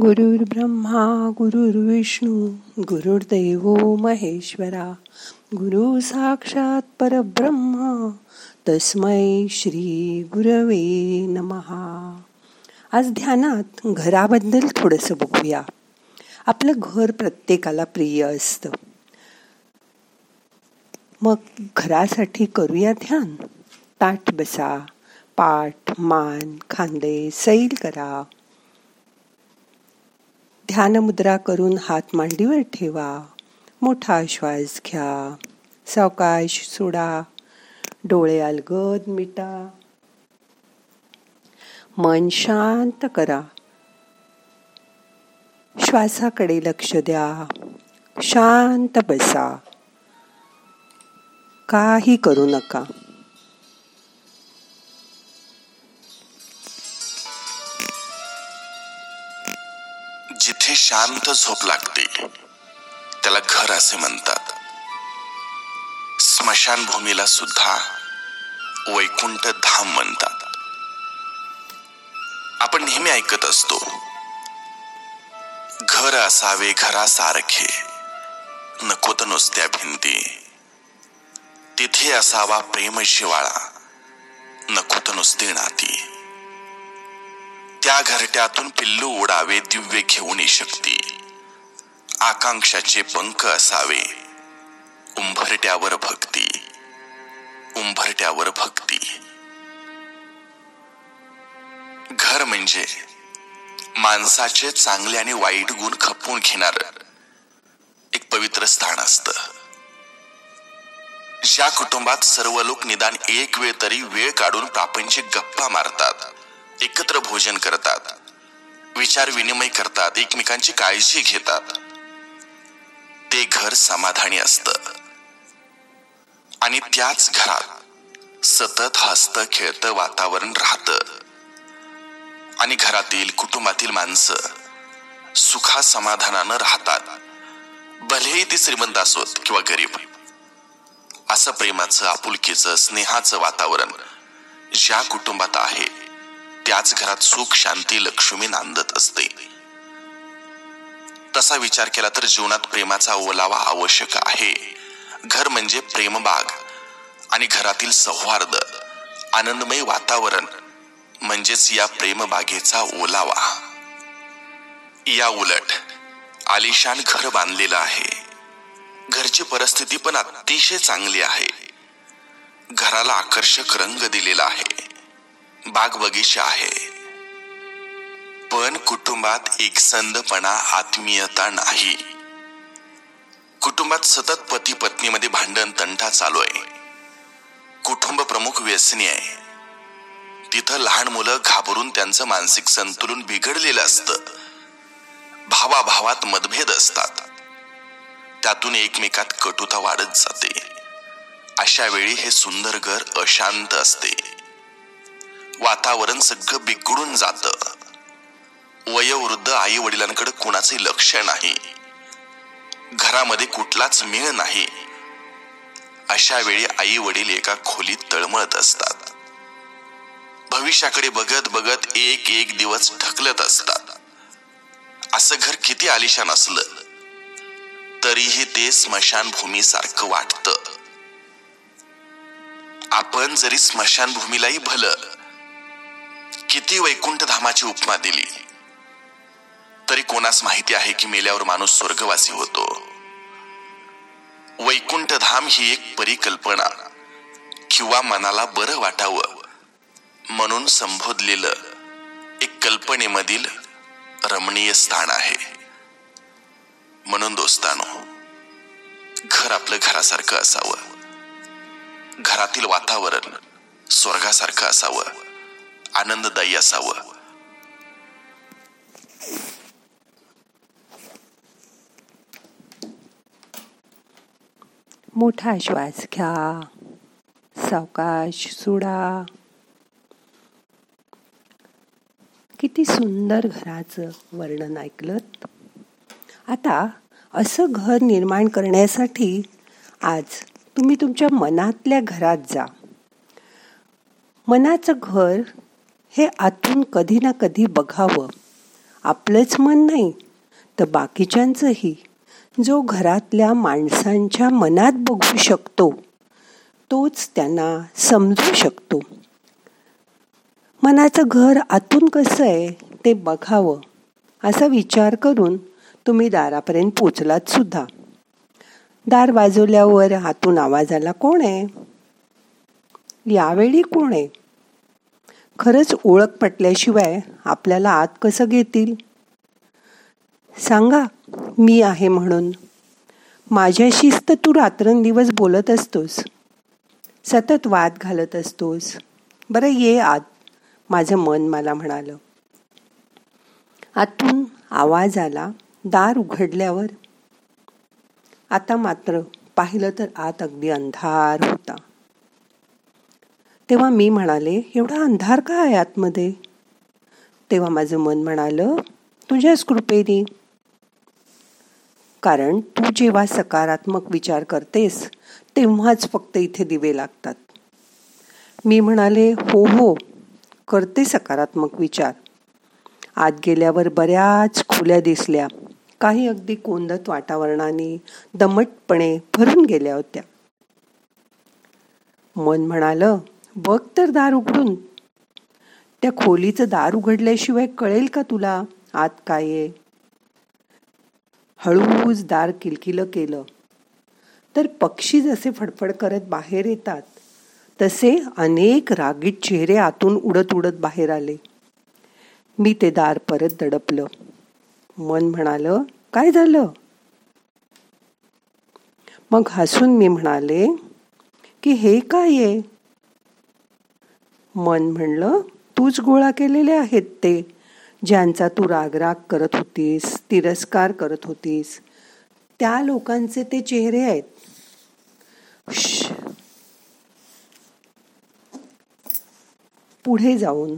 गुरुर् ब्रह्मा गुरुर्विष्णू गुरुर्दैव महेश्वरा गुरु साक्षात परब्रह्म तस्मै श्री गुरवे नमहा. आज ध्यानात घराबद्दल थोडंसं बघूया. आपलं घर प्रत्येकाला प्रिय असतं. मग घरासाठी करूया ध्यान? ताट बसा पाठ मान खांदे सैल करा. ध्यानमुद्रा करून हात मांडीवर ठेवा. मोठा श्वास घ्या. सावकाश सोडा. डोळे अलगद मिटा. मन शांत करा. श्वासाकडे लक्ष द्या. शांत बसा. काही करू नका. शांत झोप लागते. त्याला घर असे म्हणतात. स्मशानभूमीला सुद्धा वैकुंठ धाम म्हणतात. आपण नेहमी ऐकत असतो घर असावे घरासारखे नकोत नुसत्या भिंती. तिथे असावा प्रेम शिवाळा नकोत नुसते नाती. त्या घरट्यातून पिल्लू उडावे दिव्य घेऊन शक्ती. आकांक्षाचे पंख असावे. उंभरट्यावर भक्ती. उंभरट्यावर भक्ती. घर म्हणजे माणसाचे चांगले आणि वाईट गुण खपवून घेणार एक पवित्र स्थान असत. ज्या कुटुंबात सर्व लोक निदान एक वेळ तरी वेळ काढून प्रापंचिक गप्पा मारतात एकत्र भोजन करतात विचार विनिमय करतात एकमेकांची काळजी घेतात ते घर समाधानी असत. आणि त्याच घरात सतत हसत खेळत वातावरण राहत. आणि घरातील कुटुंबातील माणसं सुखा समाधानानं राहतात. भलेही ते श्रीमंत असोत किंवा गरीब. असं प्रेमाचं आपुलकीचं स्नेहाचं वातावरण ज्या कुटुंबात आहे त्याच घरात सुख शांती लक्ष्मी नांदत असते. तसा विचार केला तर जीवनात प्रेमाचा ओलावा आवश्यक आहे. घर म्हणजे प्रेमबाग आणि घरातील सौहार्द आनंदमय वातावरण म्हणजेच या प्रेमबागेचा ओलावा. या उलट आलिशान घर बांधलेलं आहे. घरची परिस्थिती पण अतिशय चांगली आहे. घराला आकर्षक रंग दिलेला आहे. बाग बगीचा आहे. पण कुटुंबात एकसंदपणा आत्मीयता नाही. कुटुंबात सतत पती पत्नीमध्ये भांडण तंटा चालू आहे. कुटुंब प्रमुख व्यसनी आहे. तिथं लहान मुलं घाबरून त्यांचं मानसिक संतुलन बिघडलेलं असतं. भावाभावात मतभेद असतात. त्यातून एकमेकात कटुता वाढत जाते. अशा वेळी हे सुंदर घर अशांत असते. वातावरण सगळं बिघडून जातं. वयोवृद्ध आई वडिलांकडे कुणाचे लक्ष नाही. घरामध्ये कुठलाच मेळ नाही. अशा वेळी आई वडील एका खोलीत तळमळत असतात. भविष्याकडे बघत बघत एक एक दिवस ढकलत असतात. असं घर किती आलिशान असलं तरीही ते स्मशानभूमी सारखं वाटत. आपण जरी स्मशानभूमीलाही भलं किती वैकुंठ धामाची उपमा दिली. तरी कोणास माहिती आहे की मेल्यावर माणूस स्वर्गवासी होतो? वैकुंठ धाम ही एक परिकल्पना किंवा मनाला बरं वाटावं म्हणून संबोधलेलं एक कल्पनेमधील रमणीय स्थान आहे. म्हणून दोस्तानो घर आपलं घरासारखं असावं. घरातील वातावरण स्वर्गासारखं असावं. आनंददायी असावं. मोठा श्वास घ्या. सावकाश सोडा. किती सुंदर घराचं वर्णन ऐकलं आता असं घर निर्माण करण्यासाठी आज तुम्ही तुमच्या मनातल्या घरात जा. मनाचं घर हे आतून कधी ना कधी बघावं. आपलंच मन नाही तर बाकीच्यांचंही. जो घरातल्या माणसांच्या मनात बघू शकतो तोच त्यांना समजू शकतो. मनाचं घर आतून कसं आहे ते बघावं असा विचार करून तुम्ही दारापर्यंत पोचलात सुद्धा. दार वाजवल्यावर हातून आवाज आला कोण आहे? यावेळी कोण आहे? खरंच ओळख पटल्याशिवाय आपल्याला आत कसं घेतील? सांगा मी आहे म्हणून. माझ्याशीच तर तू रात्रंदिवस बोलत असतोस. सतत वाद घालत असतोस. बरं ये आत. माझं मन मला म्हणालं. आतून आवाज आला दार उघडल्यावर. आता मात्र पाहिलं तर आत अगदी अंधार होता. तेव्हा मी म्हणाले एवढा अंधार का आहे आतमध्ये? तेव्हा माझं मन म्हणालं तुझ्याच कृपेने. कारण तू जेव्हा सकारात्मक विचार करतेस तेव्हाच फक्त इथे दिवे लागतात. मी म्हणाले हो हो करते सकारात्मक विचार. आत गेल्यावर बऱ्याच खुल्या दिसल्या. काही अगदी कोंदत वातावरणाने दमटपणे भरून गेल्या होत्या. मन म्हणालं बघ तर दार उघडून. त्या खोलीचं दार उघडल्याशिवाय कळेल का तुला? आत काय आहे? हळूच दार किलकिलं केलं. तर पक्षी जसे फडफड करत बाहेर येतात तसे अनेक रागीट चेहरे आतून उडत उडत बाहेर आले. मी ते दार परत दडपलं. मन म्हणालं काय झालं? मग हसून मी म्हणाले की हे काय आहे? मन म्हणलं तूच गोळा केलेले आहेत ते. ज्यांचा तू रागराग करत होतीस तिरस्कार करत होतीस त्या लोकांचे ते चेहरे आहेत. पुढे जाऊन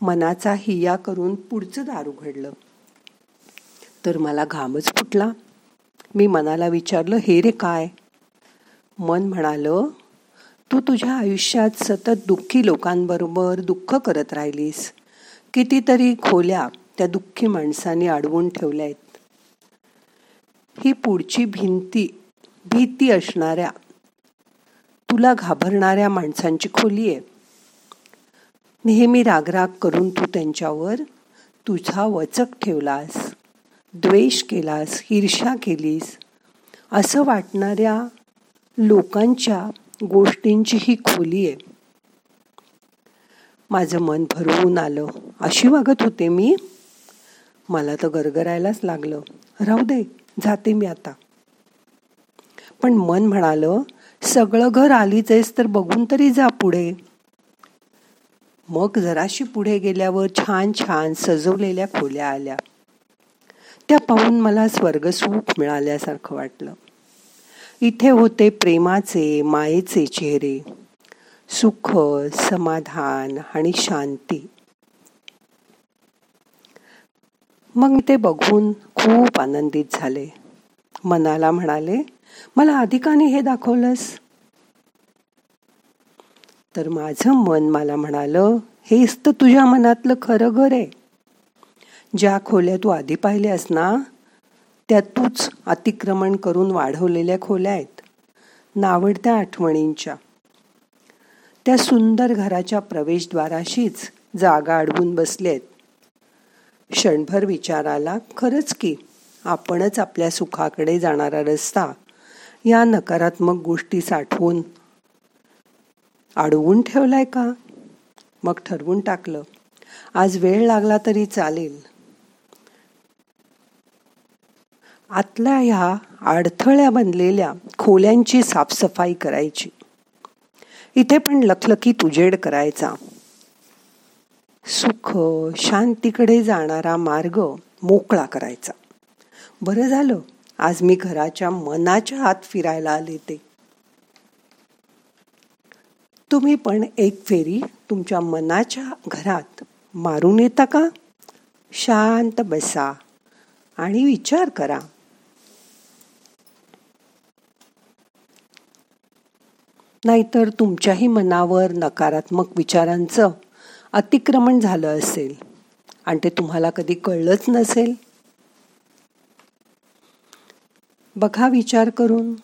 मनाचा हिया करून पुढचं दार उघडलं. तर मला घामच फुटला. मी मनाला विचारलं हे रे काय? मन म्हणालं तू तुझ्या आयुष्यात सतत दुःखी लोकांबरोबर दुःख करत राहिलीस. कितीतरी खोल्या त्या दुःखी माणसाने अडवून ठेवल्या आहेत. ही पुढची भिंती भीती असणाऱ्या तुला घाबरणाऱ्या माणसांची खोली आहे. नेहमी रागराग करून तू त्यांच्यावर तुझा वचक ठेवलास द्वेष केलास ईर्ष्या केलीस असं वाटणाऱ्या लोकांच्या गोष्टींची ही खोली आहे. माझं मन भरवून आलं. अशी वागत होते मी. मला तर गरगरायलाच लागलं. राहू दे जाते मी आता. पण मन म्हणालं सगळं घर आलीच आहेस तर बघून तरी जा पुढे. मग जराशी पुढे गेल्यावर छान छान सजवलेल्या खोल्या आल्या. त्या पाहून मला स्वर्गसुख मिळाल्यासारखं वाटलं. इथे होते प्रेमाचे मायेचे चेहरे. सुख समाधान आणि शांती. मग ते बघून खूप आनंदित झाले. मनाला म्हणाले मला अधिकाने हे दाखवलंस. तर माझं मन मला म्हणालं हेच तर तुझ्या मनातलं खरं घर आहे. ज्या खोल्या तू आधी पाहिल्यास ना त्या तूच अतिक्रमण करून वाढवलेल्या खोल्या आहेत. नावडत्या आठवणींच्या. त्या सुंदर घराच्या प्रवेशद्वाराशीच जागा अडवून बसलेत. क्षणभर विचाराला खरंच की आपणच आपल्या सुखाकडे जाणारा रस्ता या नकारात्मक गोष्टी साठवून अडवून ठेवलाय का? मग ठरवून टाकलं. आज वेळ लागला तरी चालेल. आतल्या ह्या अडथळ्या बनलेल्या खोल्यांची साफसफाई करायची. इथे पण लखलखीत उजेड करायचा. सुख शांतीकडे जाणारा मार्ग मोकळा करायचा. बरं झालं आज मी घराच्या मनाच्या आत फिरायला आले ते. तुम्ही पण एक फेरी तुमच्या मनाच्या घरात मारून येता का? शांत बसा आणि विचार करा. नाहीतर तुमच्याही मनावर नकारात्मक विचारांचं अतिक्रमण झालं असेल. आणि ते तुम्हाला कधी कळलंच नसेल. बघा विचार करून.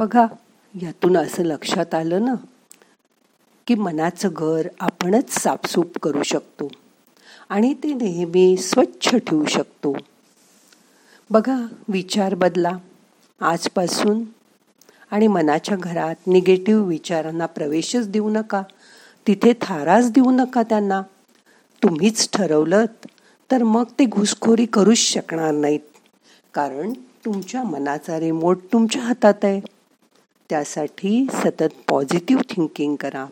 बघा यातून असं लक्षात आलं ना की मनाचं घर आपणच साफसूप करू शकतो. आणि ते नेहमी स्वच्छ ठेवू शकतो. बघा विचार बदला. आजपासून आणि मनाच्या घरात निगेटिव्ह विचारांना प्रवेशच देऊ नका. तिथे थाराच देऊ नका त्यांना. तुम्हीच ठरवलं तर मग ते घुसखोरी करूच शकणार नाहीत. कारण तुमच्या मनाचा रिमोट तुमच्या हातात आहे. त्यासाठी सतत पॉझिटिव्ह थिंकिंग करा.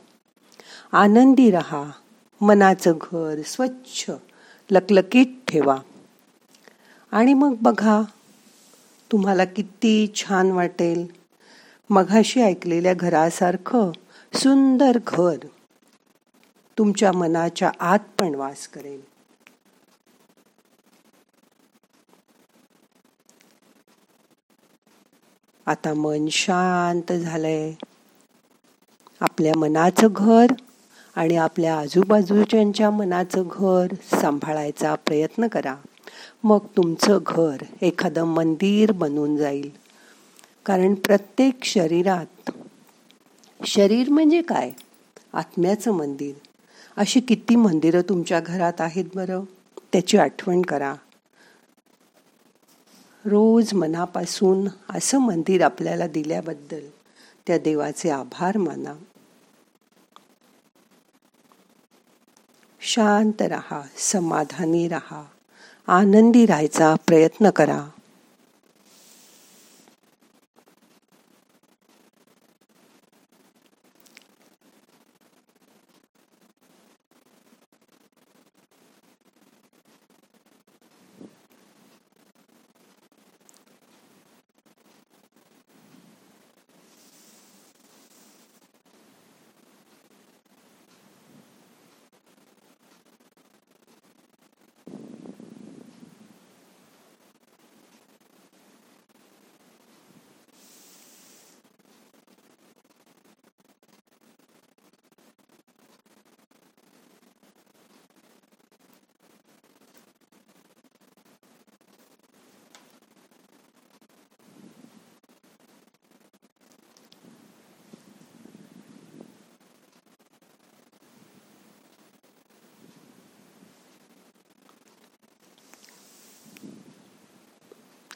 आनंदी रहा. मनाचं घर स्वच्छ. लकलकीत ठेवा. आणि मग बघा तुम्हाला किती छान वाटेल. मघाशी ऐकलेल्या घरासारखं सुंदर घर तुमच्या मनाच्या आत पण वास करेल. आता मन शांत झालंय. आपल्या मनाचं घर आणि आपल्या आजूबाजूच्यांच्या मनाचं घर सांभाळायचा प्रयत्न करा. मग तुमचं घर एखादं मंदिर बनून जाईल. कारण प्रत्येक शरीरात शरीर म्हणजे काय? आत्म्याचं मंदिर. अशी किती मंदिरं तुमच्या घरात आहेत बरं? त्याची आठवण करा. रोज मनापासून असं मंदिर आपल्याला दिल्याबद्दल त्या देवाचे आभार माना. शांत रहा समाधानी रहा आनंदी राहायचा प्रयत्न करा.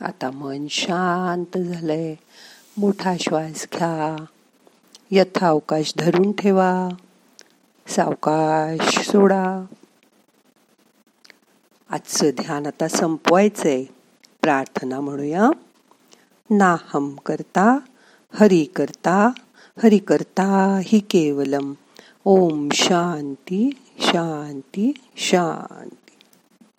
आता मन शांत झालंय. मोठा श्वास घ्या. यथावकाश धरून ठेवा. सावकाश सोडा. आजचं ध्यान आता संपवायचंय. प्रार्थना म्हणूया. नाहम करता हरि करता हरि करता हि केवलम. ओम शांती शांती शांती.